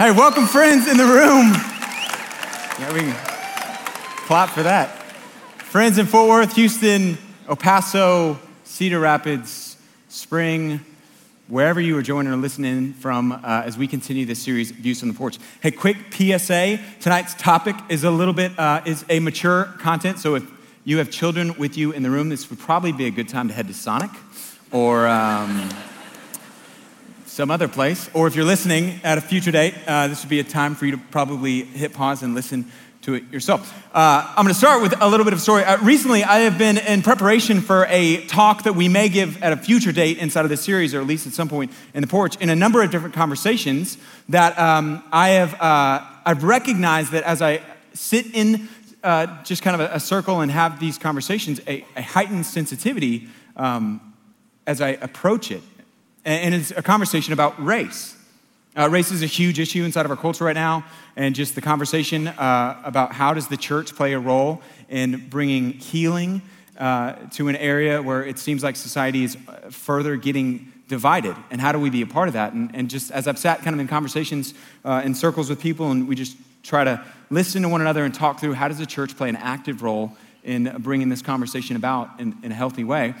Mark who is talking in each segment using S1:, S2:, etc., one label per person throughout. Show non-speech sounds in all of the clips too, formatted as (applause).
S1: Hey, welcome, friends in the room. Yeah, we can clap for that. Friends in Fort Worth, Houston, El Paso, Cedar Rapids, Spring, wherever you are joining or listening from uh, as we continue this series, Views from the Porch. Hey, quick PSA. Tonight's topic is a little bit, uh, is a mature content. So if you have children with you in the room, this would probably be a good time to head to Sonic or um, some other place. Or if you're listening at a future date, uh, this would be a time for you to probably hit pause and listen to it yourself. Uh, I'm going to start with a little bit of story. Uh, recently, I have been in preparation for a talk that we may give at a future date inside of this series, or at least at some point in the porch, in a number of different conversations that um, I have uh, I've recognized that as I sit in uh, just kind of a, a, circle and have these conversations, a, a heightened sensitivity um, as I approach it, and it's a conversation about race. Uh, race is a huge issue inside of our culture right now, and just the conversation uh, about how does the church play a role in bringing healing uh, to an area where it seems like society is uh, further getting divided, and how do we be a part of that? And, and just as I've sat kind of in conversations uh, in circles with people, and we just try to listen to one another and talk through how does the church play an active role in bringing this conversation about in, in a healthy way.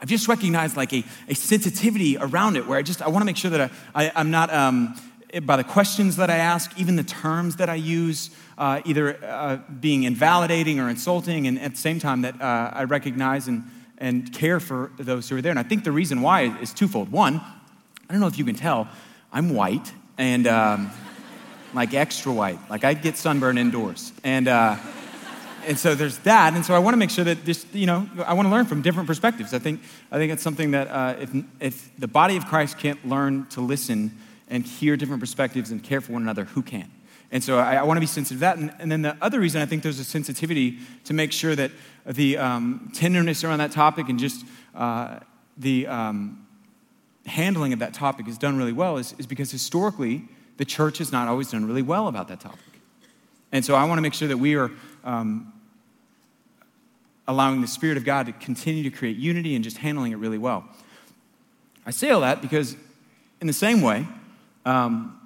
S1: I've just recognized like a, a sensitivity around it where I just, I want to make sure that I, I, am not, um, by the questions that I ask, even the terms that I use, uh, either uh, being invalidating or insulting, and at the same time that uh, I recognize and, and care for those who are there. And I think the reason why is twofold. One, I don't know if you can tell, I'm white and um, like extra white. Like I get sunburned indoors. And, uh, and so there's that. And so I want to make sure that this, you know, I want to learn from different perspectives. I think, I think it's something that uh, if, if the body of Christ can't learn to listen and hear different perspectives and care for one another, who can? And so I, I want to be sensitive to that. And, and, then the other reason I think there's a sensitivity to make sure that the um, tenderness around that topic and just uh, the um, handling of that topic is done really well is, is because historically the church has not always done really well about that topic. And so I want to make sure that we are um, allowing the Spirit of God to continue to create unity and just handling it really well. I say all that because, in the same way, um,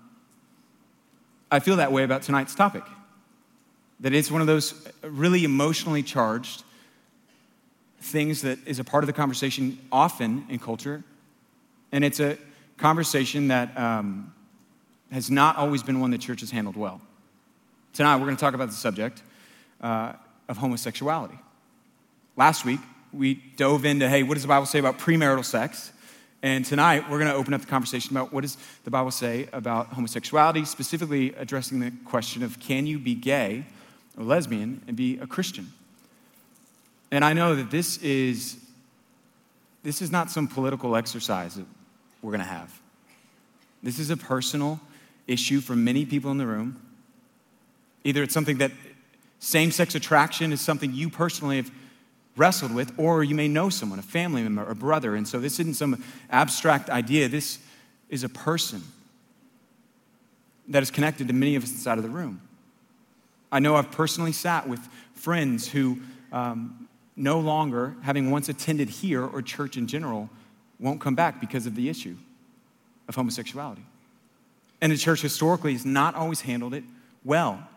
S1: I feel that way about tonight's topic. That it's one of those really emotionally charged things that is a part of the conversation often in culture. And it's a conversation that um, has not always been one the church has handled well. Tonight, we're going to talk about the subject uh, of homosexuality. Last week, we dove into hey, what does the Bible say about premarital sex? And tonight, we're going to open up the conversation about what does the Bible say about homosexuality, specifically addressing the question of can you be gay or lesbian and be a Christian? And I know that this is this is not some political exercise that we're going to have. This is a personal issue for many people in the room. Either it's something that same sex attraction is something you personally have wrestled with, or you may know someone, a family member, a brother. And so this isn't some abstract idea. This is a person that is connected to many of us inside of the room. I know I've personally sat with friends who um, no longer, having once attended here or church in general, won't come back because of the issue of homosexuality. And the church historically has not always handled it well.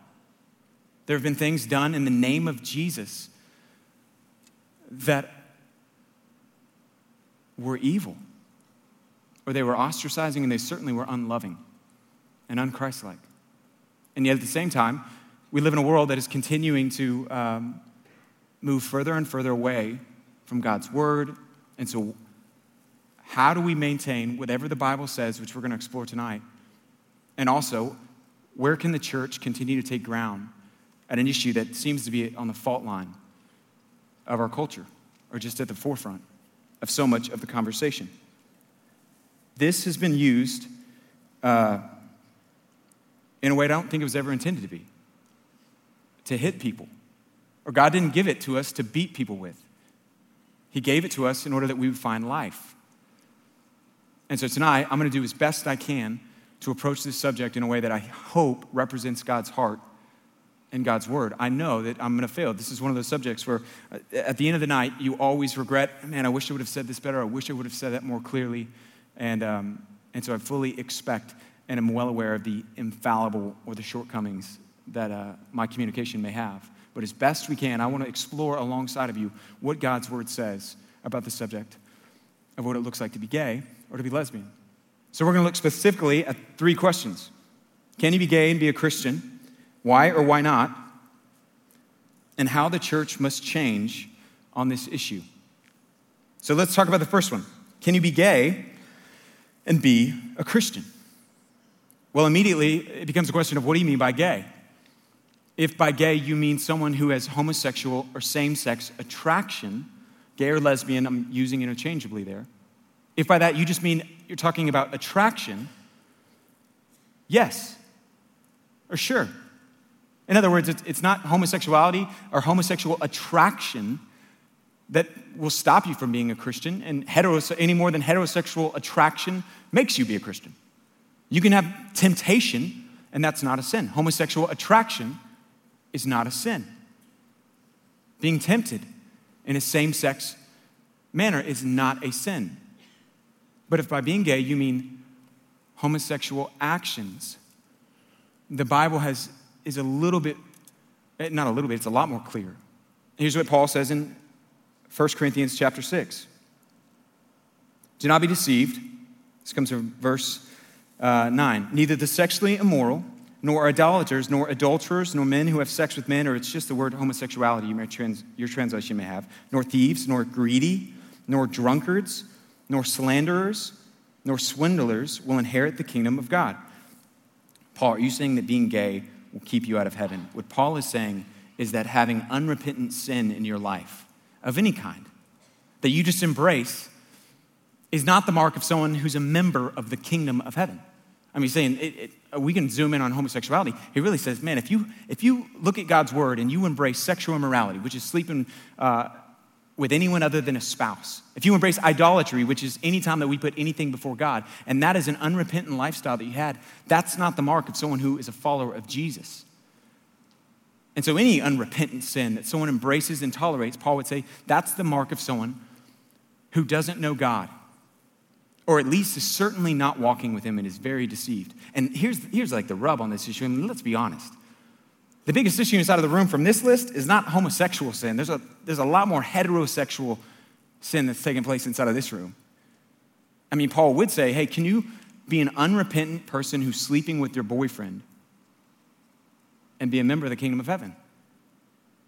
S1: There have been things done in the name of Jesus that were evil, or they were ostracizing, and they certainly were unloving and unchristlike. And yet at the same time, we live in a world that is continuing to um, move further and further away from God's word. And so, how do we maintain whatever the Bible says, which we're going to explore tonight? And also, where can the church continue to take ground at an issue that seems to be on the fault line of our culture or just at the forefront of so much of the conversation. This has been used uh, in a way I don't think it was ever intended to be to hit people. Or God didn't give it to us to beat people with, He gave it to us in order that we would find life. And so tonight, I'm going to do as best I can to approach this subject in a way that I hope represents God's heart in God's word. I know that I'm going to fail. This is one of those subjects where uh, at the end of the night, you always regret, man, I wish I would have said this better. I wish I would have said that more clearly. And, um, and so I fully expect and am well aware of the infallible or the shortcomings that uh, my communication may have. But as best we can, I want to explore alongside of you what God's word says about the subject of what it looks like to be gay or to be lesbian. So we're going to look specifically at three questions Can you be gay and be a Christian? Why or why not? And how the church must change on this issue. So let's talk about the first one. Can you be gay and be a Christian? Well, immediately it becomes a question of what do you mean by gay? If by gay you mean someone who has homosexual or same sex attraction, gay or lesbian, I'm using interchangeably there. If by that you just mean you're talking about attraction, yes, or sure. In other words, it's, not homosexuality or homosexual attraction that will stop you from being a Christian, and heteros- any more than heterosexual attraction makes you be a Christian. You can have temptation, and that's not a sin. Homosexual attraction is not a sin. Being tempted in a same sex manner is not a sin. But if by being gay you mean homosexual actions, the Bible has, is a little bit, eh, not a little bit, it's a lot more clear. Here's what Paul says in 1 Corinthians chapter 6. Do not be deceived. This comes from verse uh, 9. Neither the sexually immoral, nor idolaters, nor adulterers, nor men who have sex with men, or it's just the word homosexuality you trans, your translation may have, nor thieves, nor greedy, nor drunkards, nor slanderers, nor swindlers will inherit the kingdom of God. Paul, are you saying that being gay will keep you out of heaven? What Paul is saying is that having unrepentant sin in your life of any kind, that you just embrace is not the mark of someone who's a member of the kingdom of heaven. I mean, saying it, it, we can zoom in on homosexuality. He really says, man, if you if you look at God's word and you embrace sexual immorality, which is sleeping uh, with anyone other than a spouse, if you embrace idolatry, which is any time that we put anything before God, and that is an unrepentant lifestyle that you had, that's not the mark of someone who is a follower of Jesus. And so, any unrepentant sin that someone embraces and tolerates, Paul would say, that's the mark of someone who doesn't know God or at least is certainly not walking with him and is very deceived. And here's, here's like the rub on this issue, I mean, let's be honest. The biggest issue inside of the room from this list is not homosexual sin. There's a, there's a lot more heterosexual sin that's taking place inside of this room. I mean, Paul would say, hey, can you be an unrepentant person who's sleeping with your boyfriend and be a member of the kingdom of heaven?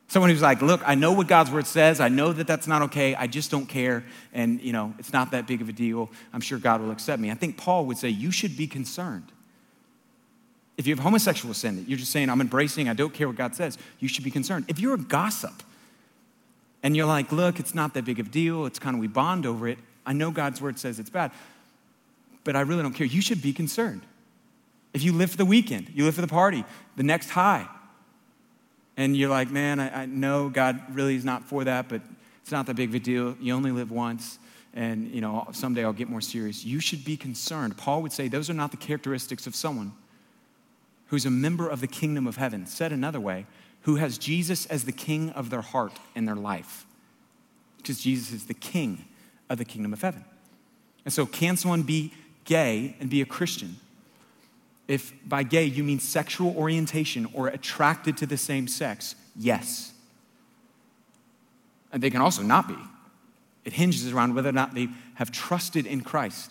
S1: Someone who's like, look, I know what God's word says. I know that that's not okay. I just don't care. And, you know, it's not that big of a deal. I'm sure God will accept me. I think Paul would say, you should be concerned. If you have homosexual sin, that you're just saying, I'm embracing, I don't care what God says, you should be concerned. If you're a gossip and you're like, look, it's not that big of a deal, it's kind of, we bond over it. I know God's word says it's bad, but I really don't care. You should be concerned. If you live for the weekend, you live for the party, the next high, and you're like, man, I, I know God really is not for that, but it's not that big of a deal. You only live once and you know someday i'll get more serious you should be concerned paul would say those are not the characteristics of someone who's a member of the kingdom of heaven said another way who has jesus as the king of their heart and their life because jesus is the king of the kingdom of heaven and so can someone be gay and be a christian if by gay you mean sexual orientation or attracted to the same sex, yes. And they can also not be. It hinges around whether or not they have trusted in Christ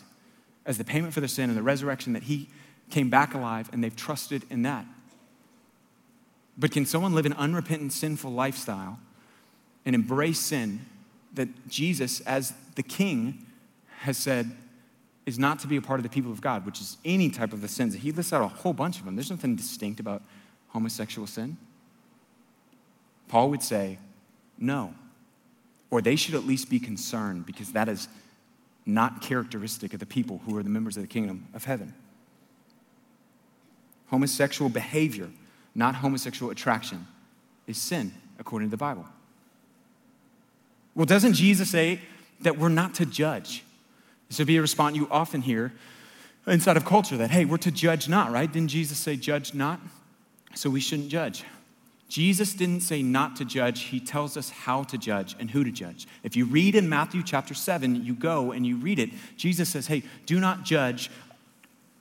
S1: as the payment for their sin and the resurrection that He came back alive and they've trusted in that. But can someone live an unrepentant, sinful lifestyle and embrace sin that Jesus, as the King, has said, is not to be a part of the people of God, which is any type of the sins. He lists out a whole bunch of them. There's nothing distinct about homosexual sin. Paul would say, no. Or they should at least be concerned because that is not characteristic of the people who are the members of the kingdom of heaven. Homosexual behavior, not homosexual attraction, is sin according to the Bible. Well, doesn't Jesus say that we're not to judge? This would be a response you often hear inside of culture that, hey, we're to judge not, right? Didn't Jesus say judge not? So we shouldn't judge. Jesus didn't say not to judge, he tells us how to judge and who to judge. If you read in Matthew chapter 7, you go and you read it, Jesus says, hey, do not judge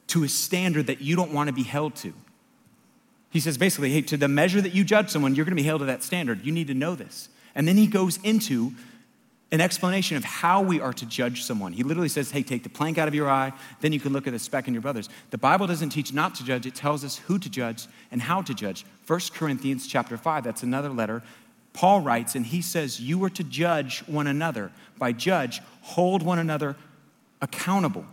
S1: to a standard that you don't want to be held to. He says basically, hey, to the measure that you judge someone, you're going to be held to that standard. You need to know this. And then he goes into an explanation of how we are to judge someone. He literally says, hey, take the plank out of your eye, then you can look at the speck in your brother's. The Bible doesn't teach not to judge, it tells us who to judge and how to judge. 1 Corinthians chapter 5, that's another letter. Paul writes, and he says, You are to judge one another. By judge, hold one another accountable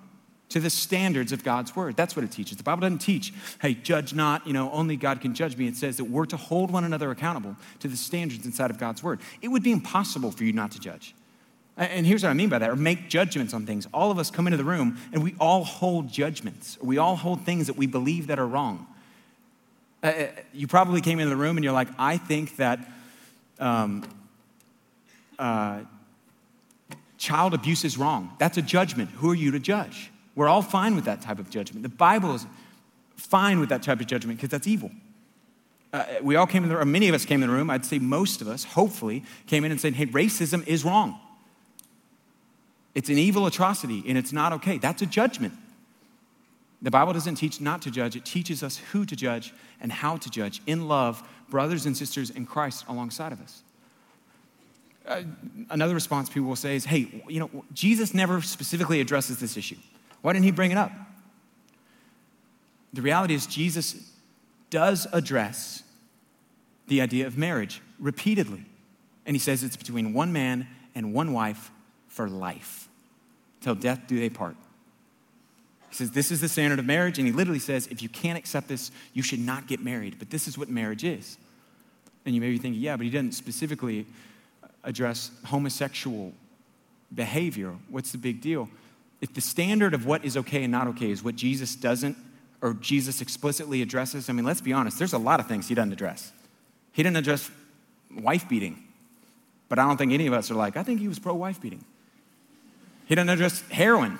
S1: to the standards of God's word. That's what it teaches. The Bible doesn't teach, hey, judge not, you know, only God can judge me. It says that we're to hold one another accountable to the standards inside of God's word. It would be impossible for you not to judge. And here's what I mean by that, or make judgments on things. All of us come into the room and we all hold judgments. We all hold things that we believe that are wrong. Uh, you probably came into the room and you're like, I think that um, uh, child abuse is wrong. That's a judgment. Who are you to judge? We're all fine with that type of judgment. The Bible is fine with that type of judgment because that's evil. Uh, we all came in the room, many of us came in the room, I'd say most of us, hopefully, came in and said, hey, racism is wrong. It's an evil atrocity and it's not okay. That's a judgment. The Bible doesn't teach not to judge, it teaches us who to judge and how to judge in love, brothers and sisters in Christ alongside of us. Uh, another response people will say is, hey, you know, Jesus never specifically addresses this issue. Why didn't he bring it up? The reality is, Jesus does address the idea of marriage repeatedly. And he says it's between one man and one wife for life. Till death do they part. He says, This is the standard of marriage. And he literally says, If you can't accept this, you should not get married. But this is what marriage is. And you may be thinking, Yeah, but he doesn't specifically address homosexual behavior. What's the big deal? If the standard of what is okay and not okay is what Jesus doesn't or Jesus explicitly addresses, I mean, let's be honest, there's a lot of things he doesn't address. He didn't address wife beating, but I don't think any of us are like, I think he was pro wife beating. He didn't address heroin.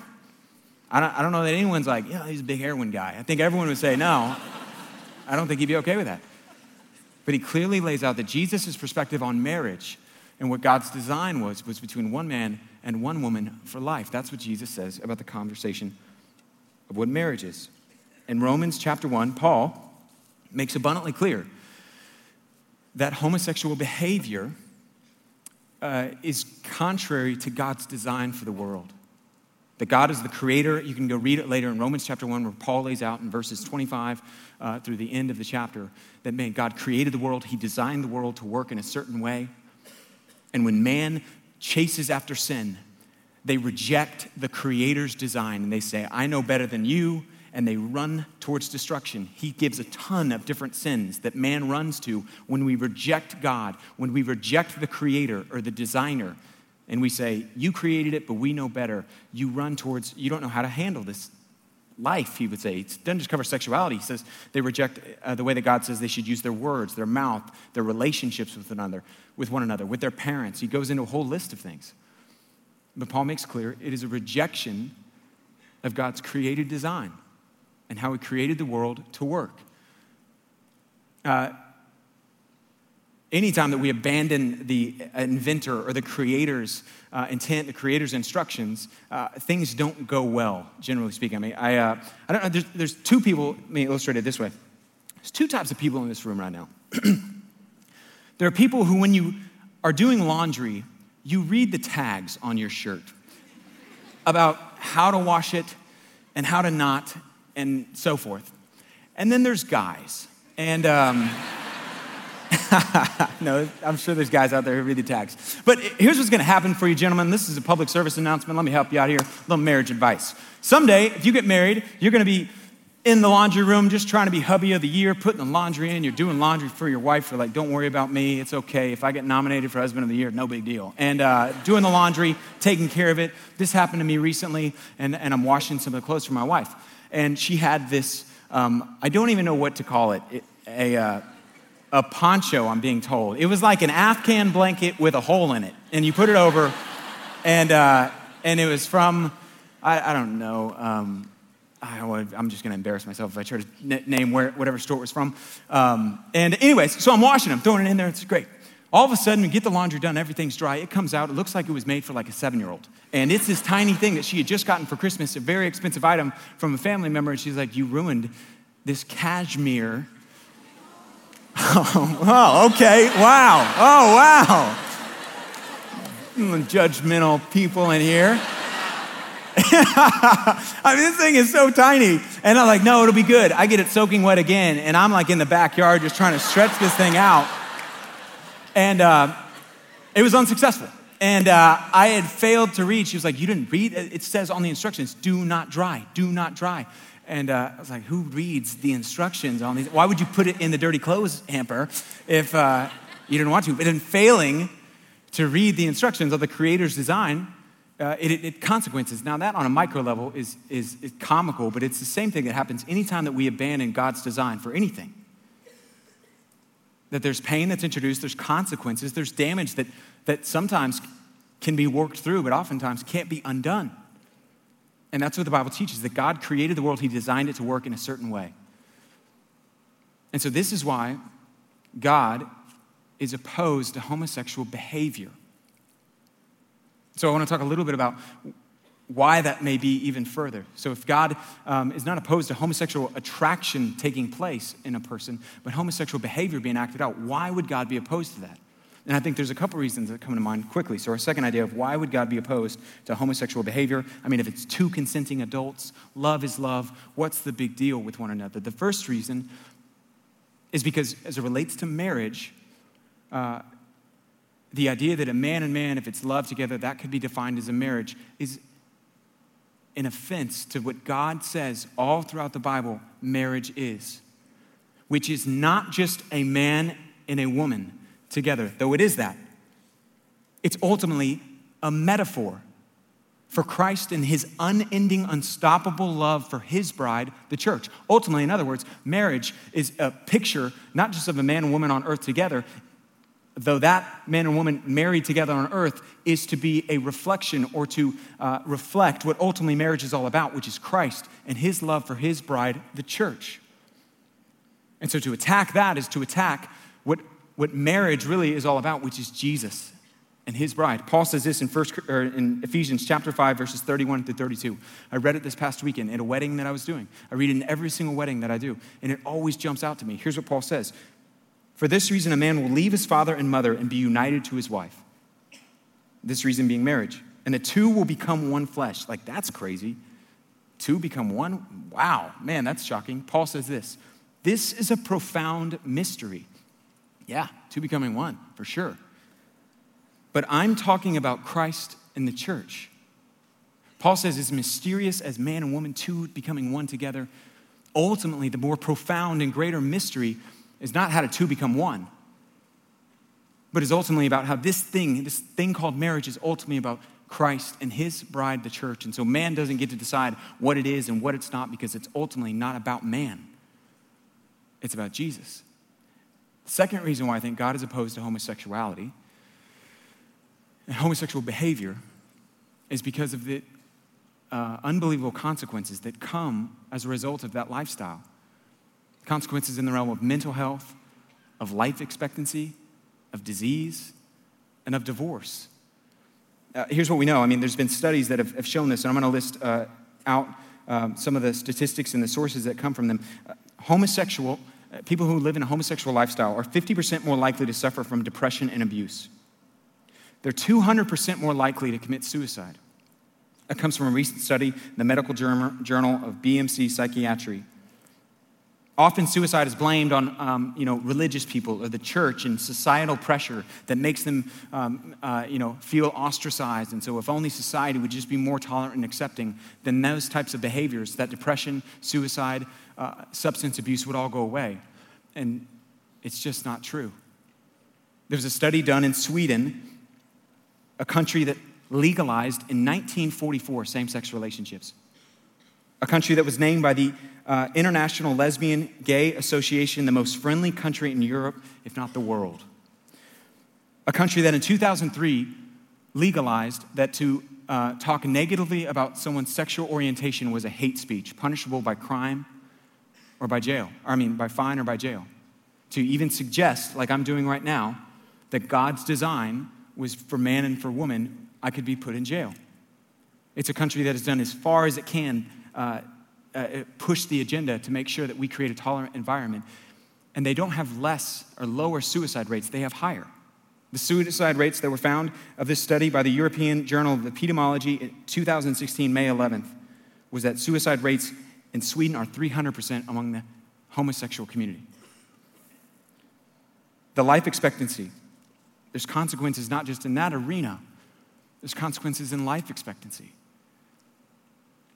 S1: I don't, I don't know that anyone's like, yeah, he's a big heroin guy. I think everyone would say, no, (laughs) I don't think he'd be okay with that. But he clearly lays out that Jesus' perspective on marriage and what God's design was was between one man and one woman for life. That's what Jesus says about the conversation of what marriage is. In Romans chapter 1, Paul makes abundantly clear that homosexual behavior uh, is contrary to God's design for the world. That God is the creator. You can go read it later in Romans chapter 1, where Paul lays out in verses 25 uh, through the end of the chapter that man, God created the world, He designed the world to work in a certain way. And when man chases after sin, they reject the Creator's design and they say, I know better than you, and they run towards destruction. He gives a ton of different sins that man runs to when we reject God, when we reject the Creator or the designer, and we say, You created it, but we know better. You run towards, you don't know how to handle this life, he would say. It doesn't just cover sexuality. He says they reject uh, the way that God says they should use their words, their mouth, their relationships with another, with one another, with their parents. He goes into a whole list of things. But Paul makes clear it is a rejection of God's created design and how he created the world to work. Uh, anytime that we abandon the inventor or the creator's uh, intent, the creator's instructions, uh, things don't go well, generally speaking. I mean, I, uh, I don't know, there's, there's two people, let me illustrate it this way. There's two types of people in this room right now. (clears throat) there are people who, when you are doing laundry, you read the tags on your shirt about how to wash it and how to not, and so forth. And then there's guys. And, um, (laughs) no, I'm sure there's guys out there who read the tags. But here's what's going to happen for you, gentlemen. This is a public service announcement. Let me help you out here. A little marriage advice. Someday, if you get married, you're going to be in the laundry room just trying to be hubby of the year, putting the laundry in. You're doing laundry for your wife. You're like, don't worry about me. It's okay. If I get nominated for husband of the year, no big deal. And uh, doing the laundry, taking care of it. This happened to me recently, and, and I'm washing some of the clothes for my wife. And she had this, um, I don't even know what to call it, it a, uh, a poncho, I'm being told. It was like an Afghan blanket with a hole in it. And you put it over, and, uh, and it was from, I, I don't know, um, I, am just going to embarrass myself if I try to name where, whatever store it was from. Um, and, anyways, so I'm washing them, throwing it in there. It's great. All of a sudden, we get the laundry done, everything's dry. It comes out, it looks like it was made for like a seven year old. And it's this tiny thing that she had just gotten for Christmas, a very expensive item from a family member. And she's like, You ruined this cashmere. (laughs) oh, okay. Wow. Oh, wow. Judgmental people in here. (laughs) I mean, this thing is so tiny. And I'm like, no, it'll be good. I get it soaking wet again. And I'm like in the backyard just trying to stretch this thing out. And uh, it was unsuccessful. And uh, I had failed to read. She was like, You didn't read? It says on the instructions, do not dry, do not dry. And uh, I was like, Who reads the instructions on these? Why would you put it in the dirty clothes hamper if uh, you didn't want to? But in failing to read the instructions of the Creator's design, uh, it, it, it, consequences. Now, that on a micro level is, is, is comical, but it's the same thing that happens anytime that we abandon God's design for anything that there's pain that's introduced, there's consequences, there's damage that, that sometimes can be worked through, but oftentimes can't be undone. And that's what the Bible teaches that God created the world, He designed it to work in a certain way. And so, this is why God is opposed to homosexual behavior. So, I want to talk a little bit about why that may be even further. So, if God um, is not opposed to homosexual attraction taking place in a person, but homosexual behavior being acted out, why would God be opposed to that? And I think there's a couple reasons that come to mind quickly. So, our second idea of why would God be opposed to homosexual behavior? I mean, if it's two consenting adults, love is love, what's the big deal with one another? The first reason is because, as it relates to marriage, uh, the idea that a man and man, if it's love together, that could be defined as a marriage, is an offense to what God says all throughout the Bible marriage is, which is not just a man and a woman together, though it is that. It's ultimately a metaphor for Christ and his unending, unstoppable love for his bride, the church. Ultimately, in other words, marriage is a picture not just of a man and woman on earth together, though that man and woman married together on earth is to be a reflection or to uh, reflect what ultimately marriage is all about, which is Christ and his love for his bride, the church. And so to attack that is to attack what, marriage really is all about, which is Jesus and his bride. Paul says this in, first, or in Ephesians chapter 5, verses 31 to 32. I read it this past weekend at a wedding that I was doing. I read it in every single wedding that I do, and it always jumps out to me. Here's what Paul says for this reason, a man will leave his father and mother and be united to his wife. This reason being marriage. And the two will become one flesh. Like, that's crazy. Two become one? Wow, man, that's shocking. Paul says this this is a profound mystery. Yeah, two becoming one, for sure. But I'm talking about Christ and the church. Paul says, as mysterious as man and woman, two becoming one together, ultimately, the more profound and greater mystery is not how the two become one, but is ultimately about how this thing, this thing called marriage, is ultimately about Christ and his bride, the church. And so man doesn't get to decide what it is and what it's not because it's ultimately not about man, it's about Jesus. Second reason why I think God is opposed to homosexuality and homosexual behavior is because of the uh, unbelievable consequences that come as a result of that lifestyle consequences in the realm of mental health, of life expectancy, of disease, and of divorce. Uh, here's what we know. I mean, there's been studies that have, have shown this, and I'm going to list uh, out um, some of the statistics and the sources that come from them. Uh, homosexual, people who live in a homosexual lifestyle are 50% more likely to suffer from depression and abuse. They're 200% more likely to commit suicide. That comes from a recent study in the Medical Journal of BMC Psychiatry. Often suicide is blamed on um, you know, religious people or the church and societal pressure that makes them um, uh, you know, feel ostracized. And so, if only society would just be more tolerant and accepting, then those types of behaviors, that depression, suicide, uh, substance abuse would all go away. And it's just not true. There was a study done in Sweden, a country that legalized in 1944 same sex relationships a country that was named by the uh, International Lesbian Gay Association the most friendly country in Europe, if not the world. A country that in 2003 legalized that to uh, talk negatively about someone's sexual orientation was a hate speech, punishable by crime or by jail, or I mean, by fine or by jail. To even suggest, like I'm doing right now, that God's design was for man and for woman, I could be put in jail. It's a country that has done as far as it can uh, uh, push the agenda to make sure that we create a tolerant environment. And they don't have less or lower suicide rates, they have higher. The suicide rates that were found of this study by the European Journal of Epidemiology in 2016, May 11th, was that suicide rates in Sweden are 300% among the homosexual community. The life expectancy, there's consequences not just in that arena, there's consequences in life expectancy.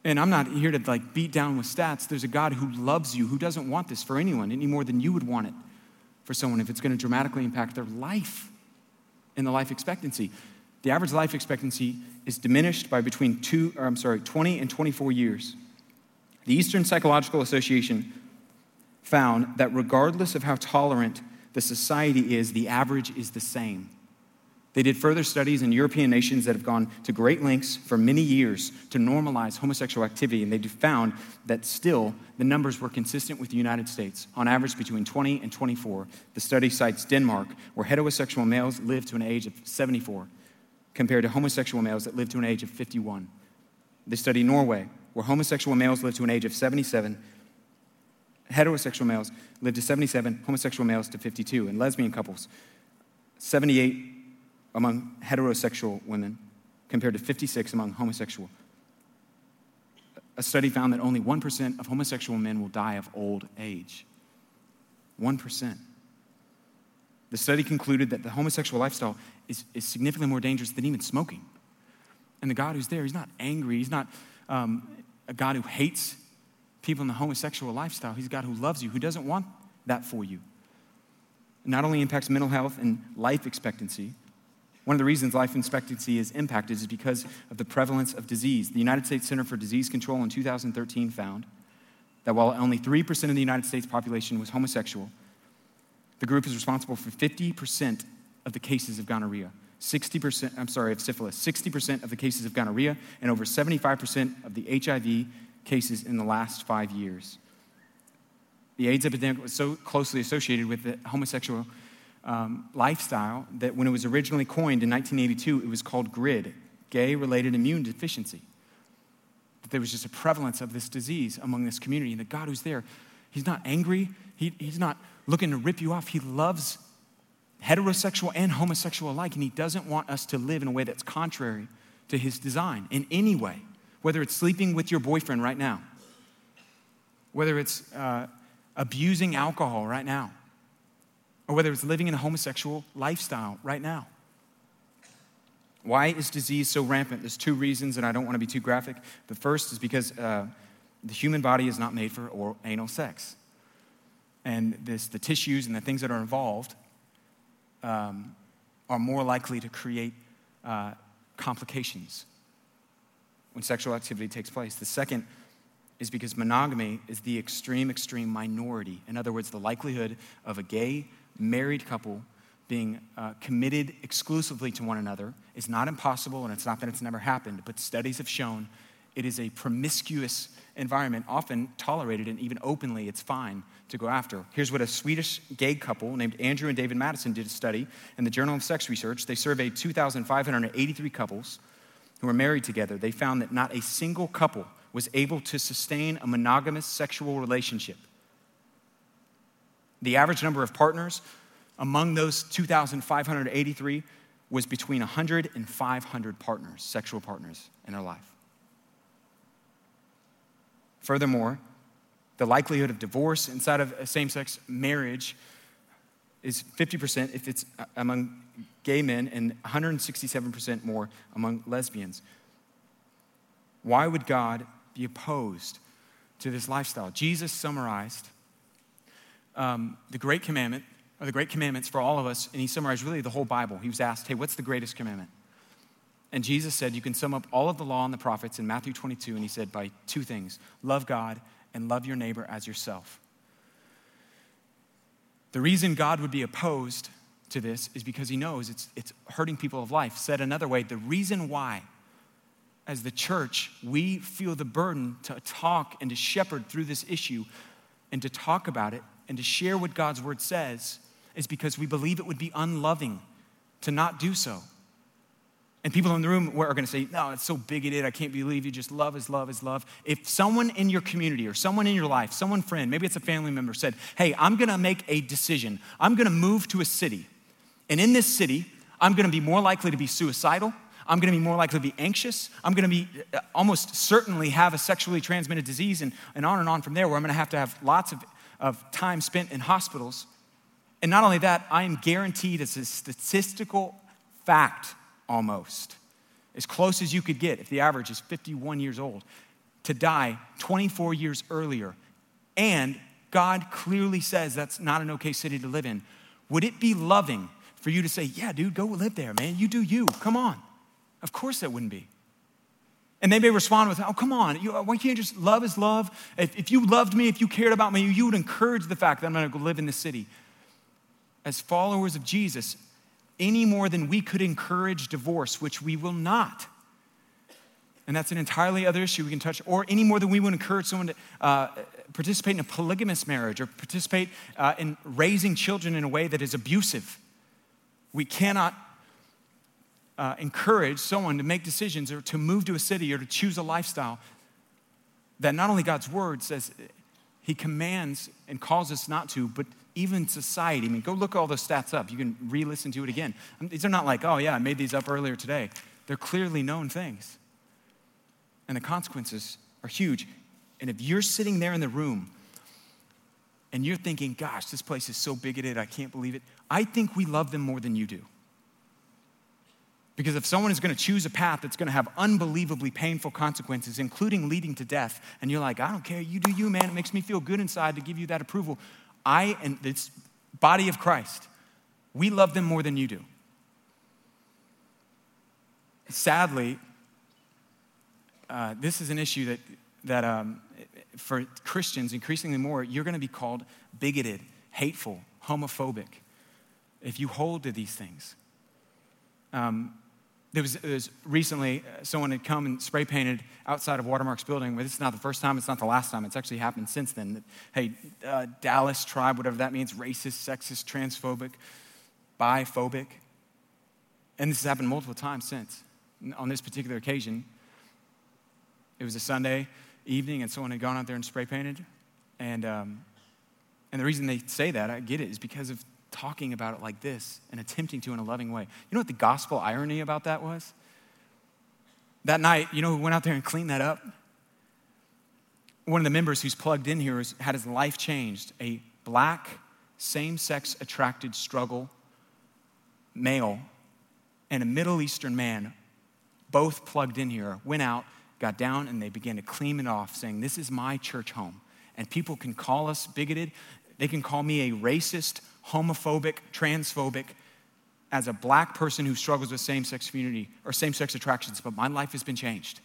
S1: And I'm not here to like beat down with stats. There's a God who loves you, who doesn't want this for anyone any more than you would want it for someone if it's going to dramatically impact their life and the life expectancy. The average life expectancy is diminished by between two, or I'm sorry, 20 and 24 years. The Eastern Psychological Association found that regardless of how tolerant the society is, the average is the same. They did further studies in European nations that have gone to great lengths for many years to normalize homosexual activity, and they found that still the numbers were consistent with the United States, on average between 20 and 24. The study cites Denmark, where heterosexual males live to an age of 74, compared to homosexual males that live to an age of 51. They study Norway, where homosexual males live to an age of 77, heterosexual males live to 77, homosexual males to 52, and lesbian couples, 78 among heterosexual women compared to 56 among homosexual. A study found that only 1% of homosexual men will die of old age. 1%. The study concluded that the homosexual lifestyle is, is significantly more dangerous than even smoking. And the God who's there, he's not angry. He's not um, a God who hates people in the homosexual lifestyle. He's a God who loves you, who doesn't want that for you. It not only impacts mental health and life expectancy, one of the reasons life expectancy is impacted is because of the prevalence of disease. The United States Center for Disease Control in 2013 found that while only 3% of the United States population was homosexual, the group is responsible for 50% of the cases of gonorrhea. 60%, I'm sorry, of syphilis, 60% of the cases of gonorrhea, and over 75% of the HIV cases in the last five years. The AIDS epidemic was so closely associated with the homosexual um, lifestyle that when it was originally coined in 1982, it was called GRID, gay related immune deficiency. That there was just a prevalence of this disease among this community, and the God who's there, He's not angry, he, He's not looking to rip you off. He loves heterosexual and homosexual alike, and He doesn't want us to live in a way that's contrary to His design in any way, whether it's sleeping with your boyfriend right now, whether it's uh, abusing alcohol right now or whether it's living in a homosexual lifestyle right now. Why is disease so rampant? There's two reasons, and I don't want to be too graphic. The first is because uh, the human body is not made for oral, anal sex. And this, the tissues and the things that are involved um, are more likely to create uh, complications when sexual activity takes place. The second is because monogamy is the extreme, extreme minority. In other words, the likelihood of a gay married couple being uh, committed exclusively to one another is not impossible, and it's not that it's never happened, but studies have shown it is a promiscuous environment, often tolerated and even openly, it's fine to go after. Here's what a Swedish gay couple named Andrew and David Madison did a study in the Journal of Sex Research. They surveyed 2,583 couples who were married together. They found that not a single couple was able to sustain a monogamous sexual relationship the average number of partners among those 2,583 was between 100 and 500 partners, sexual partners in their life. Furthermore, the likelihood of divorce inside of a same sex marriage is 50% if it's uh, among gay men and 167% more among lesbians. Why would God be opposed to this lifestyle? Jesus summarized um, the great commandment, or the great commandments for all of us, and he summarized really the whole Bible. He was asked, hey, what's the greatest commandment? And Jesus said, you can sum up all of the law and the prophets in Matthew 22, and he said, by two things love God and love your neighbor as yourself. The reason God would be opposed to this is because he knows it's, it's hurting people of life. Said another way, the reason why, as the church, we feel the burden to talk and to shepherd through this issue and to talk about it and to share what God's word says is because we believe it would be unloving to not do so. And people in the room are going to say, No, it's so bigoted. I can't believe you. Just love is love is love. If someone in your community or someone in your life, someone friend, maybe it's a family member, said, Hey, I'm going to make a decision. I'm going to move to a city. And in this city, I'm going to be more likely to be suicidal. I'm going to be more likely to be anxious. I'm going to be uh, almost certainly have a sexually transmitted disease and, and on and on from there, where I'm going to have to have lots of, of time spent in hospitals. And not only that, I am guaranteed as a statistical fact almost, as close as you could get if the average is 51 years old, to die 24 years earlier. And God clearly says that's not an okay city to live in. Would it be loving for you to say, Yeah, dude, go live there, man? You do you. Come on. Of course, that wouldn't be. And they may respond with, Oh, come on. You, why can't you just love is love? If, if you loved me, if you cared about me, you would encourage the fact that I'm going to go live in this city. As followers of Jesus, any more than we could encourage divorce, which we will not. And that's an entirely other issue we can touch, or any more than we would encourage someone to uh, participate in a polygamous marriage or participate uh, in raising children in a way that is abusive. We cannot uh, encourage someone to make decisions or to move to a city or to choose a lifestyle that not only God's word says he commands and calls us not to, but even society. I mean, go look all those stats up. You can re listen to it again. These are not like, oh, yeah, I made these up earlier today. They're clearly known things. And the consequences are huge. And if you're sitting there in the room and you're thinking, gosh, this place is so bigoted, I can't believe it, I think we love them more than you do. Because if someone is going to choose a path that's going to have unbelievably painful consequences, including leading to death, and you're like, I don't care, you do you, man, it makes me feel good inside to give you that approval. I and this body of Christ, we love them more than you do. Sadly, uh, this is an issue that, that um, for Christians, increasingly more, you're going to be called bigoted, hateful, homophobic if you hold to these things. Um, there was, there was, recently uh, someone had come and spray painted outside of Watermark's building. But this is not the first time, it's not the last time. It's actually happened since then. That, hey, uh, Dallas tribe, whatever that means, racist, sexist, transphobic, biphobic. And this has happened multiple times since. On this particular occasion, it was a Sunday evening, and someone had gone out there and spray painted. And, um, and the reason they say that, I get it, is because of talking about it like this and attempting to in a loving way. You know what the gospel irony about that was? That night, you know who went out there and cleaned that up? One of the members who's plugged in here has had his life changed. A black, same sex attracted struggle male and a Middle Eastern man, both plugged in here, went out, got down, and they began to clean it off, saying, This is my church home. And people can call us bigoted, they can call me a racist, homophobic, transphobic as a black person who struggles with same sex community or same sex attractions, but my life has been changed.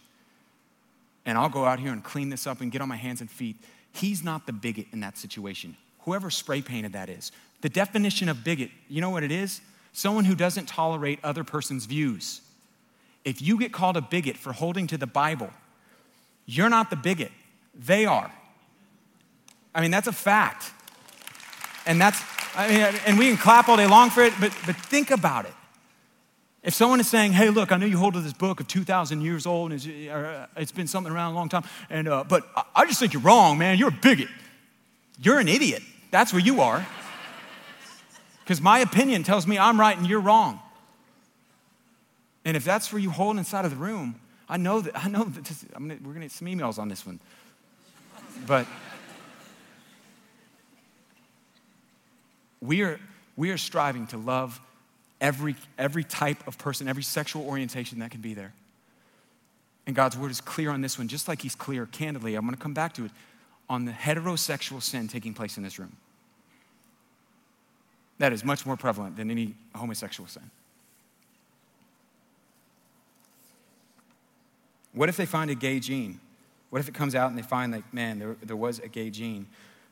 S1: And I'll go out here and clean this up and get on my hands and feet. He's not the bigot in that situation. Whoever spray painted that is. The definition of bigot, you know what it is? Someone who doesn't tolerate other person's views. If you get called a bigot for holding to the Bible, you're not the bigot, they are. I mean, that's a fact. And that's, I mean, and we can clap all day long for it, but, but think about it. If someone is saying, hey, look, I know you hold to this book of 2,000 years old and it's, uh, it's been something around a long time, and, uh, but I just think you're wrong, man. You're a bigot. You're an idiot. That's where you are. Because my opinion tells me I'm right and you're wrong. And if that's where you hold inside of the room, I know that, I know that this, gonna, we're going to get some emails on this one. But We are, we are striving to love every, every type of person, every sexual orientation that can be there. And God's word is clear on this one, just like He's clear, candidly, I'm going to come back to it, on the heterosexual sin taking place in this room. That is much more prevalent than any homosexual sin. What if they find a gay gene? What if it comes out and they find, like, man, there, there was a gay gene?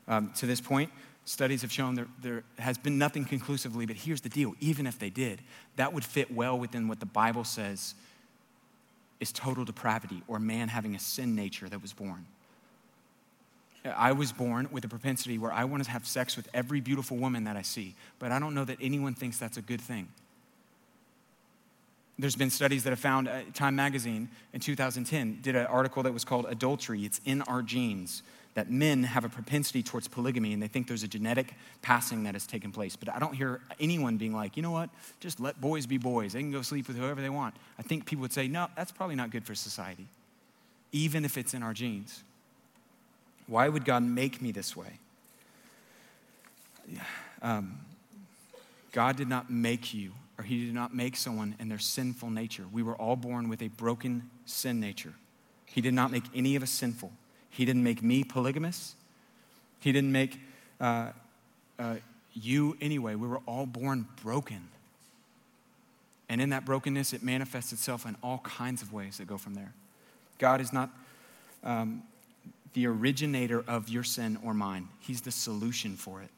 S1: Um, to this point, Studies have shown there, there has been nothing conclusively, but here's the deal even if they did, that would fit well within what the Bible says is total depravity or man having a sin nature that was born. I was born with a propensity where I want to have sex with every beautiful woman that I see, but I don't know that anyone thinks that's a good thing. there's been studies that have found, uh, Time Magazine in 2010 did an article that was called Adultery. It's in our genes that men have a propensity towards polygamy and they think there's a genetic passing that has taken place. But I don't hear anyone being like, you know what, just let boys be boys. They can go sleep with whoever they want. I think people would say, no, that's probably not good for society, even if it's in our genes. Why would God make me this way? Um, God did not make you or he did not make someone in their sinful nature. We were all born with a broken sin nature. He did not make any of us sinful. He didn't make me polygamous. He didn't make uh, uh, you anyway. We were all born broken. And in that brokenness, it manifests itself in all kinds of ways that go from there. God is not um, the originator of your sin or mine, He's the solution for it.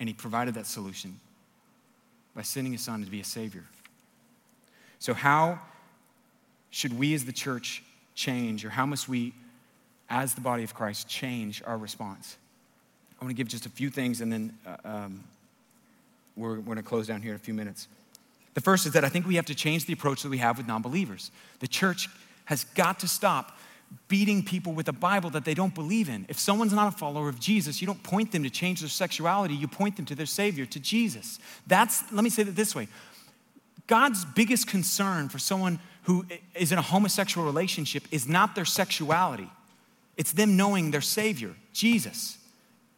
S1: And He provided that solution by sending his son to be a savior. So, how should we as the church change, or how must we, as the body of Christ, change our response? I want to give just a few things and then uh, um, we're, we're going to close down here in a few minutes. The first is that I think we have to change the approach that we have with non believers. The church has got to stop beating people with a Bible that they don't believe in. If someone's not a follower of Jesus, you don't point them to change their sexuality, you point them to their Savior, to Jesus. That's, let me say it this way God's biggest concern for someone who is in a homosexual relationship is not their sexuality, it's them knowing their Savior, Jesus.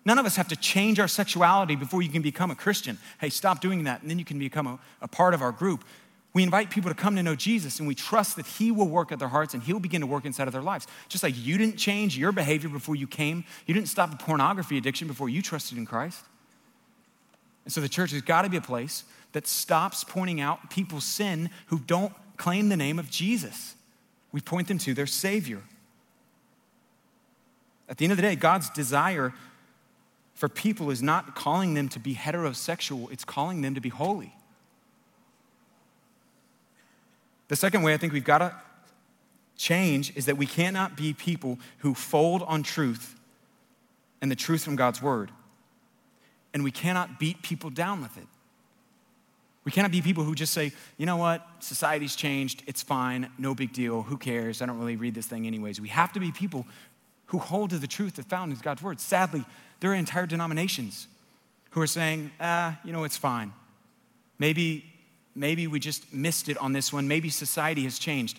S1: None of us have to change our sexuality before you can become a Christian. Hey, stop doing that, and then you can become a, a part of our group. We invite people to come to know Jesus and we trust that He will work at their hearts and He'll begin to work inside of their lives. Just like you didn't change your behavior before you came, you didn't stop a pornography addiction before you trusted in Christ. And so the church has got to be a place that stops pointing out people's sin who don't claim the name of Jesus. We point them to their Savior. At the end of the day, God's desire for people is not calling them to be heterosexual, it's calling them to be holy. The second way I think we've got to change is that we cannot be people who fold on truth and the truth from God's word. And we cannot beat people down with it. We cannot be people who just say, you know what, society's changed, it's fine, no big deal, who cares, I don't really read this thing anyways. We have to be people who hold to the truth that's found in God's word. Sadly, there are entire denominations who are saying, ah, you know, it's fine. Maybe maybe we just missed it on this one. Maybe society has changed.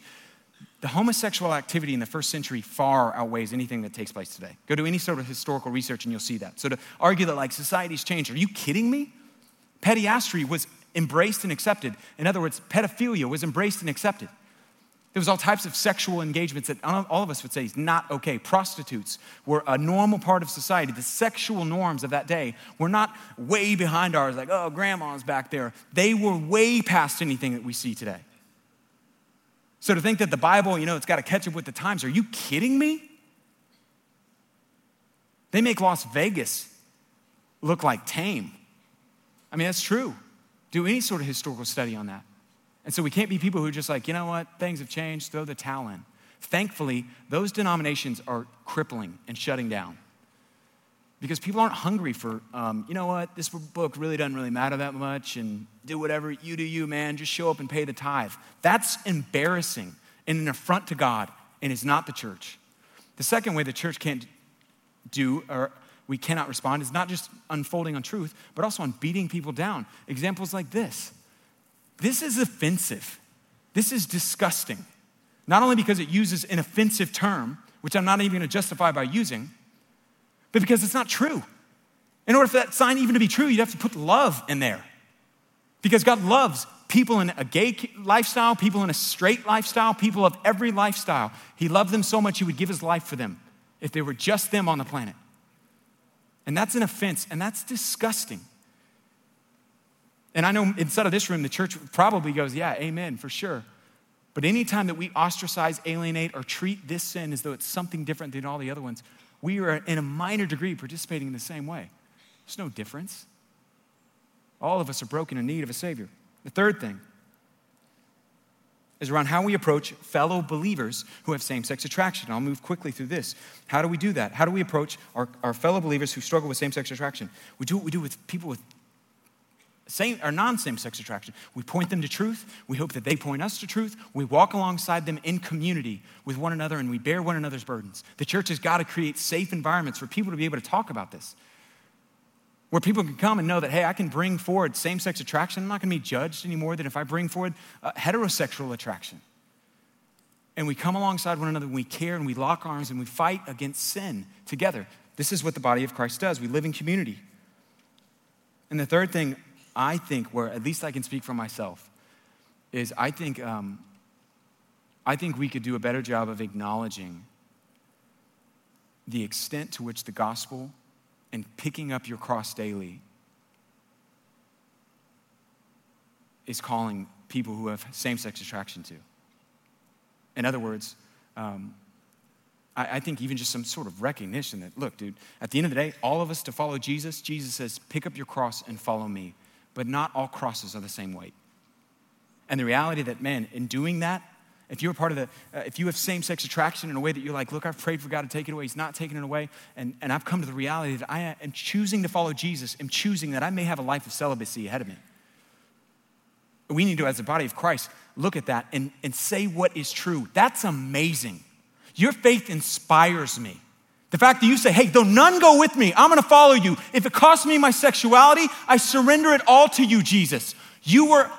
S1: The homosexual activity in the first century far outweighs anything that takes place today. Go to any sort of historical research and you'll see that. So to argue that like society's changed, are you kidding me? Pederasty was embraced and accepted. In other words, pedophilia was embraced and accepted. There was all types of sexual engagements that all of us would say is not okay. Prostitutes were a normal part of society. The sexual norms of that day were not way behind ours, like, oh, grandma's back there. They were way past anything that we see today. So to think that the Bible, you know, it's got to catch up with the times, are you kidding me? They make Las Vegas look like tame. I mean, that's true. Do any sort of historical study on that. And so we can't be people who are just like, you know what, things have changed, throw the towel in. Thankfully, those denominations are crippling and shutting down because people aren't hungry for, um, you know what, this book really doesn't really matter that much and do whatever you do, you, man, just show up and pay the tithe. That's embarrassing and an affront to God and is not the church. The second way the church can't do or we cannot respond is not just unfolding on truth, but also on beating people down. Examples like this this is offensive. This is disgusting. Not only because it uses an offensive term, which I'm not even going to justify by using, but because it's not true. In order for that sign even to be true, you'd have to put love in there. Because God loves people in a gay lifestyle, people in a straight lifestyle, people of every lifestyle. He loved them so much, He would give His life for them if they were just them on the planet. And that's an offense, and that's disgusting. And I know inside of this room, the church probably goes, yeah, amen, for sure. But anytime that we ostracize, alienate, or treat this sin as though it's something different than all the other ones, we are in a minor degree participating in the same way. There's no difference. All of us are broken in need of a Savior. The third thing is around how we approach fellow believers who have same sex attraction. I'll move quickly through this. How do we do that? How do we approach our, our fellow believers who struggle with same sex attraction? We do what we do with people with same or non-same sex attraction. We point them to truth. We hope that they point us to truth. We walk alongside them in community with one another and we bear one another's burdens. The church has got to create safe environments for people to be able to talk about this. Where people can come and know that, hey, I can bring forward same sex attraction. I'm not going to be judged any more than if I bring forward uh, heterosexual attraction. And we come alongside one another and we care and we lock arms and we fight against sin together. This is what the body of Christ does. We live in community. And the third thing I think, where at least I can speak for myself, is I think, um, I think we could do a better job of acknowledging the extent to which the gospel and picking up your cross daily is calling people who have same sex attraction to. In other words, um, I, I, think even just some sort of recognition that, look, dude, at the end of the day, all of us to follow Jesus, Jesus says, pick up your cross and follow me but not all crosses are the same weight. And the reality that, man, in doing that, if you're part of the, uh, if you have same sex attraction in a way that you're like, look, I've prayed for God to take it away, He's not taking it away, and, and I've come to the reality that I am choosing to follow Jesus, am choosing that I may have a life of celibacy ahead of me. We need to, as a body of Christ, look at that and, and say what is true. That's amazing. Your faith inspires me. The fact that you say, hey, though none go with me, I'm gonna follow you. If it costs me my sexuality, I surrender it all to you, Jesus. You were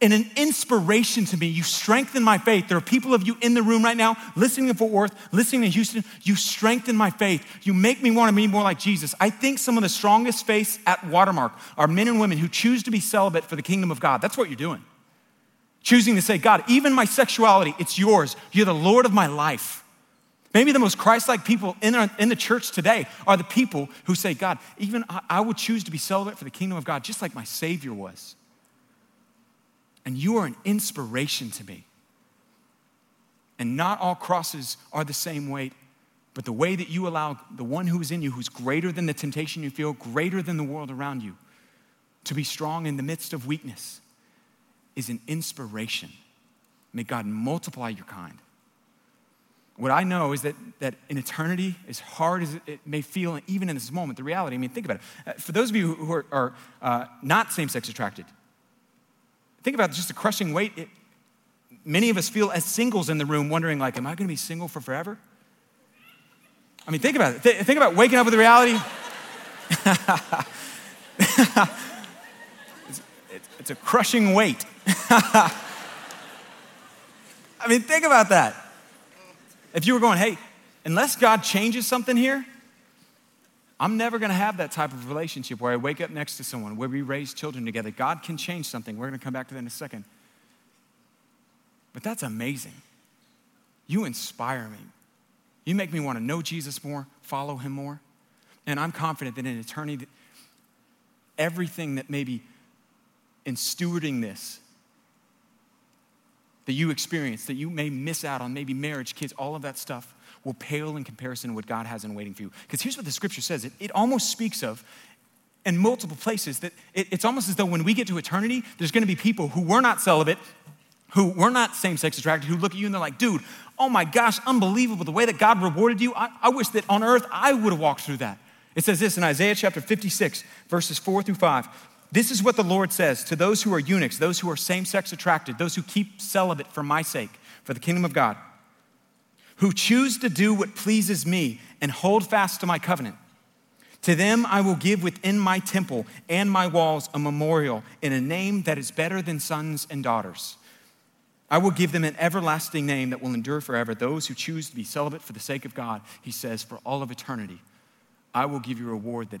S1: in an inspiration to me. You strengthen my faith. There are people of you in the room right now, listening in Fort Worth, listening in Houston. You strengthen my faith. You make me want to be more like Jesus. I think some of the strongest faiths at Watermark are men and women who choose to be celibate for the kingdom of God. That's what you're doing. Choosing to say, God, even my sexuality, it's yours. You're the Lord of my life. Maybe the most Christ like people in, our, in the church today are the people who say, God, even I, I would choose to be celibate for the kingdom of God, just like my Savior was. And you are an inspiration to me. And not all crosses are the same weight, but the way that you allow the one who is in you, who's greater than the temptation you feel, greater than the world around you, to be strong in the midst of weakness, is an inspiration. May God multiply your kind. What I know is that, that in eternity, as hard as it may feel, even in this moment, the reality, I mean, think about it. Uh, for those of you who are, are uh, not same sex attracted, think about just the crushing weight. It, many of us feel as singles in the room wondering, like, am I going to be single for forever? I mean, think about it. Th- think about waking up with the reality. (laughs) it's, it's, it's a crushing weight. (laughs) I mean, think about that. If you were going, hey, unless God changes something here, I'm never going to have that type of relationship where I wake up next to someone, where we raise children together. God can change something. We're going to come back to that in a second. But that's amazing. You inspire me. You make me want to know Jesus more, follow him more. And I'm confident that in eternity, everything that may be in stewarding this that you experience, that you may miss out on, maybe marriage, kids, all of that stuff will pale in comparison to what God has in waiting for you. Because here's what the scripture says it, it almost speaks of in multiple places that it, it's almost as though when we get to eternity, there's gonna be people who were not celibate, who were not same sex attracted, who look at you and they're like, dude, oh my gosh, unbelievable. The way that God rewarded you, I, I wish that on earth I would have walked through that. It says this in Isaiah chapter 56, verses 4 through 5. This is what the Lord says to those who are eunuchs, those who are same sex attracted, those who keep celibate for my sake, for the kingdom of God, who choose to do what pleases me and hold fast to my covenant. To them I will give within my temple and my walls a memorial in a name that is better than sons and daughters. I will give them an everlasting name that will endure forever. Those who choose to be celibate for the sake of God, he says, for all of eternity, I will give you a reward that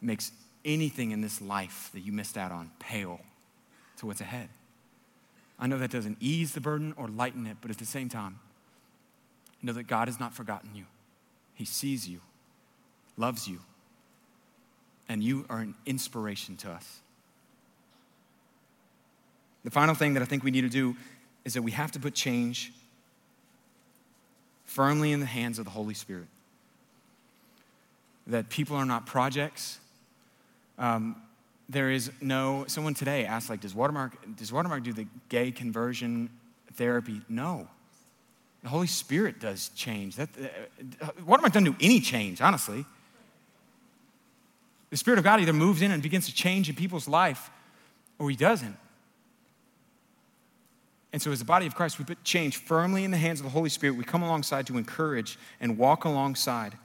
S1: makes anything in this life that you missed out on pale to what's ahead. I know that doesn't ease the burden or lighten it, but at the same time, know that God has not forgotten you. He sees you, loves you, and you are an inspiration to us. The final thing that I think we need to do is that we have to put change firmly in the hands of the Holy Spirit. That people are not projects, um, there is no, someone today asked, like, does Watermark, does Watermark do the gay conversion therapy? No. The Holy Spirit does change. That, uh, Watermark doesn't do any change, honestly. The Spirit of God either moves in and begins to change in people's life, or he doesn't. And so, as the body of Christ, we put change firmly in the hands of the Holy Spirit. We come alongside to encourage and walk alongside.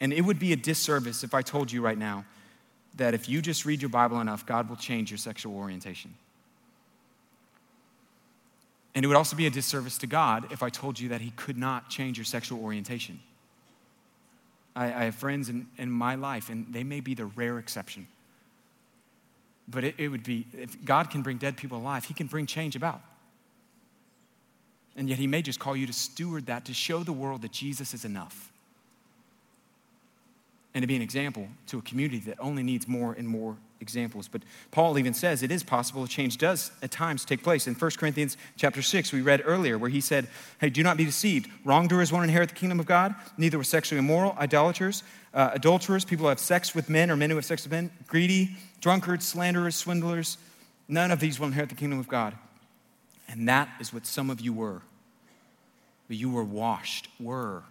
S1: And it would be a disservice if I told you right now that if you just read your Bible enough, God will change your sexual orientation. And it would also be a disservice to God if I told you that He could not change your sexual orientation. I, I have friends in, in my life, and they may be the rare exception. But it, it would be, if God can bring dead people alive, He can bring change about. And yet, He may just call you to steward that to show the world that Jesus is enough and to be an example to a community that only needs more and more examples. But Paul even says it is possible change does at times take place. In 1 Corinthians chapter 6, we read earlier where he said, Hey, do not be deceived. Wrongdoers won't inherit the kingdom of God, neither were sexually immoral, idolaters, uh, adulterers, people who have sex with men or men who have sex with men, greedy, drunkards, slanderers, swindlers. None of these will inherit the kingdom of God. And that is what some of you were. But you were washed, were.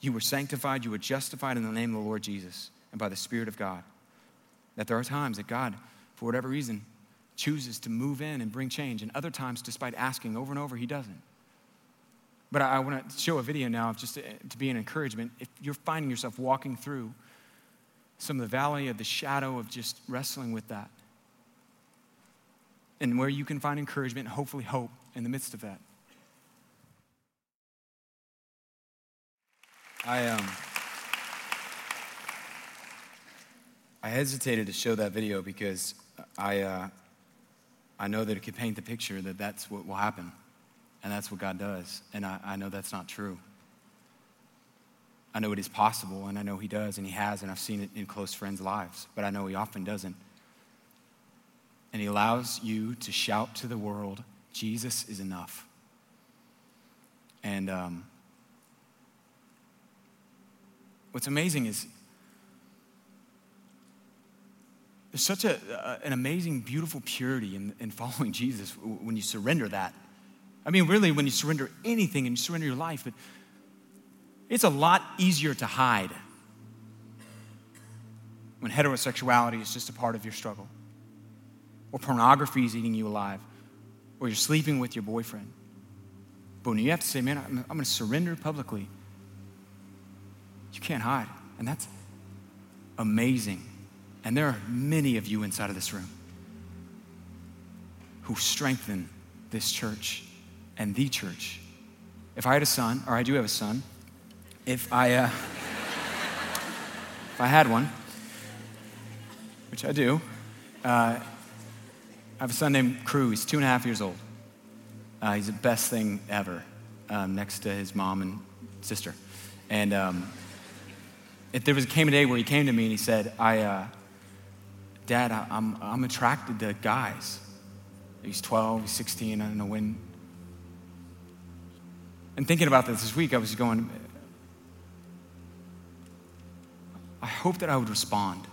S1: You were sanctified, you were justified in the name of the Lord Jesus and by the Spirit of God. That there are times that God, for whatever reason, chooses to move in and bring change, and other times, despite asking over and over, He doesn't. But I, I want to show a video now just to, to be an encouragement. If you're finding yourself walking through some of the valley of the shadow of just wrestling with that, and where you can find encouragement hopefully hope in the midst of that. I um I hesitated to show that video because I uh, I know that it could paint the picture that that's what will happen, and that's what God does, and I, I know that's not true. I know it is possible, and I know He does, and He has, and I've seen it in close friends' lives, but I know He often doesn't. And He allows you to shout to the world, Jesus is enough. And um, what's amazing is there's such a, uh, an amazing, beautiful purity in, in following (laughs) Jesus when you surrender that. I mean, really, when you surrender anything and you surrender your life, but it's a lot easier to hide when heterosexuality is just a part of your struggle, or pornography is eating you alive, or you're sleeping with your boyfriend. But when you have to say, man, I'm, I'm going to surrender publicly you can't hide. And that's amazing. And there are many of you inside of this room who strengthen this church and the church. If I had a son, or I do have a son, if I, uh, if I had one, which I do, uh, I have a son named Crew. He's two and a half years old. Uh, he's the best thing ever, um, next to his mom and sister. And um, if there was came a day where he came to me and he said, I, uh, Dad, I, am I'm, I'm attracted to guys. He's 12, he's 16, I don't know when. And thinking about this this week, I was going, I hope that I would respond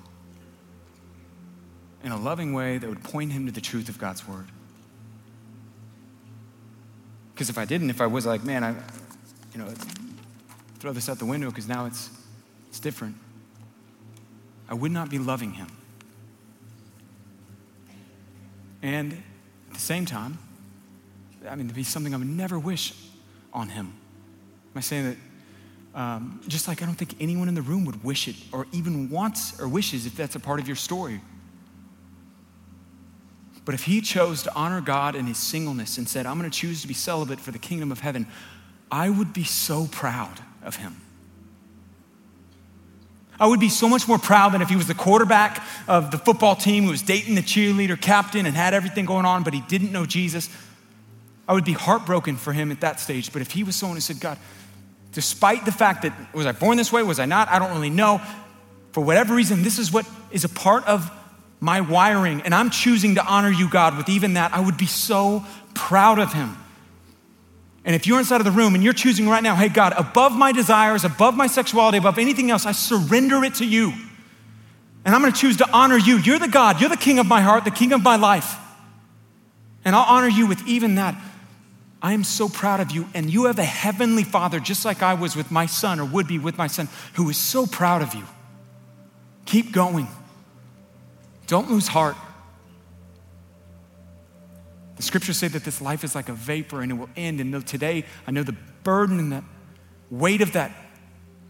S1: in a loving way that would point him to the truth of God's word. Because if I didn't, if I was like, man, I, you know, throw this out the window because now it's it's different. I would not be loving him. And at the same time, I mean, to be something I would never wish on him. Am I saying that? Um, just like I don't think anyone in the room would wish it or even wants or wishes if that's a part of your story. But if he chose to honor God in his singleness and said, I'm going to choose to be celibate for the kingdom of heaven, I would be so proud of him. I would be so much more proud than if he was the quarterback of the football team who was dating the cheerleader captain and had everything going on, but he didn't know Jesus. I would be heartbroken for him at that stage. But if he was someone who said, God, despite the fact that was I born this way, was I not? I don't really know. For whatever reason, this is what is a part of my wiring, and I'm choosing to honor you, God, with even that. I would be so proud of him. And if you're inside of the room and you're choosing right now, hey, God, above my desires, above my sexuality, above anything else, I surrender it to you. And I'm gonna choose to honor you. You're the God, you're the king of my heart, the king of my life. And I'll honor you with even that. I am so proud of you. And you have a heavenly father, just like I was with my son or would be with my son, who is so proud of you. Keep going. Don't lose heart. The scriptures say that this life is like a vapor and it will end. And today, I know the burden and the weight of that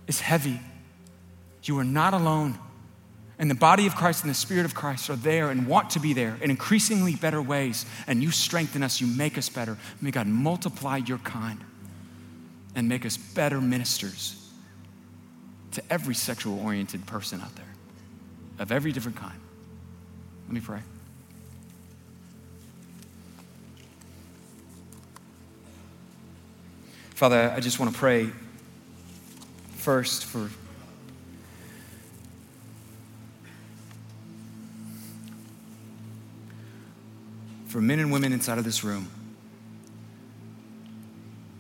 S1: is heavy. You are not alone. And the body of Christ and the Spirit of Christ are there and want to be there in increasingly better ways. And you strengthen us, you make us better. May God multiply your kind and make us better ministers to every sexual oriented person out there of every different kind. Let me pray. Father, I just want to pray first for for men and women inside of this room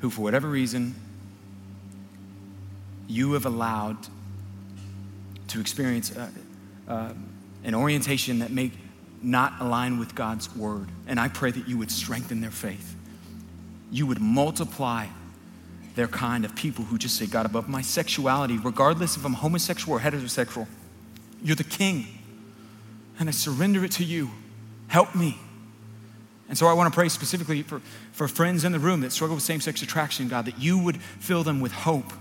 S1: who, for whatever reason, you have allowed to experience uh, uh, an orientation that may not align with God's word. And I pray that you would strengthen their faith. You would multiply their kind of people who just say, God, above my sexuality, regardless if I'm homosexual or heterosexual, you're the king. And I surrender it to you. Help me. And so I want to pray specifically for, for friends in the room that struggle with same sex attraction, God, that you would fill them with hope.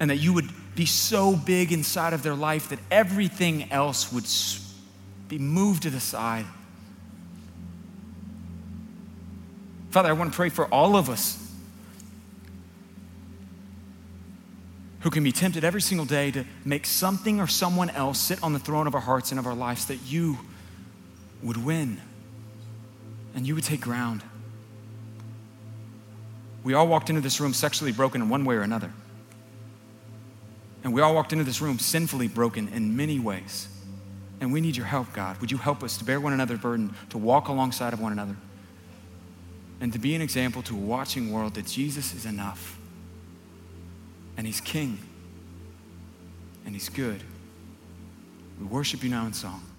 S1: And that you would be so big inside of their life that everything else would be moved to the side. Father, I want to pray for all of us who can be tempted every single day to make something or someone else sit on the throne of our hearts and of our lives that you would win and you would take ground. We all walked into this room sexually broken in one way or another. And we all walked into this room sinfully broken in many ways. And we need your help, God. Would you help us to bear one another's burden, to walk alongside of one another, and to be an example to a watching world that Jesus is enough, and He's King, and He's good. We worship you now in song.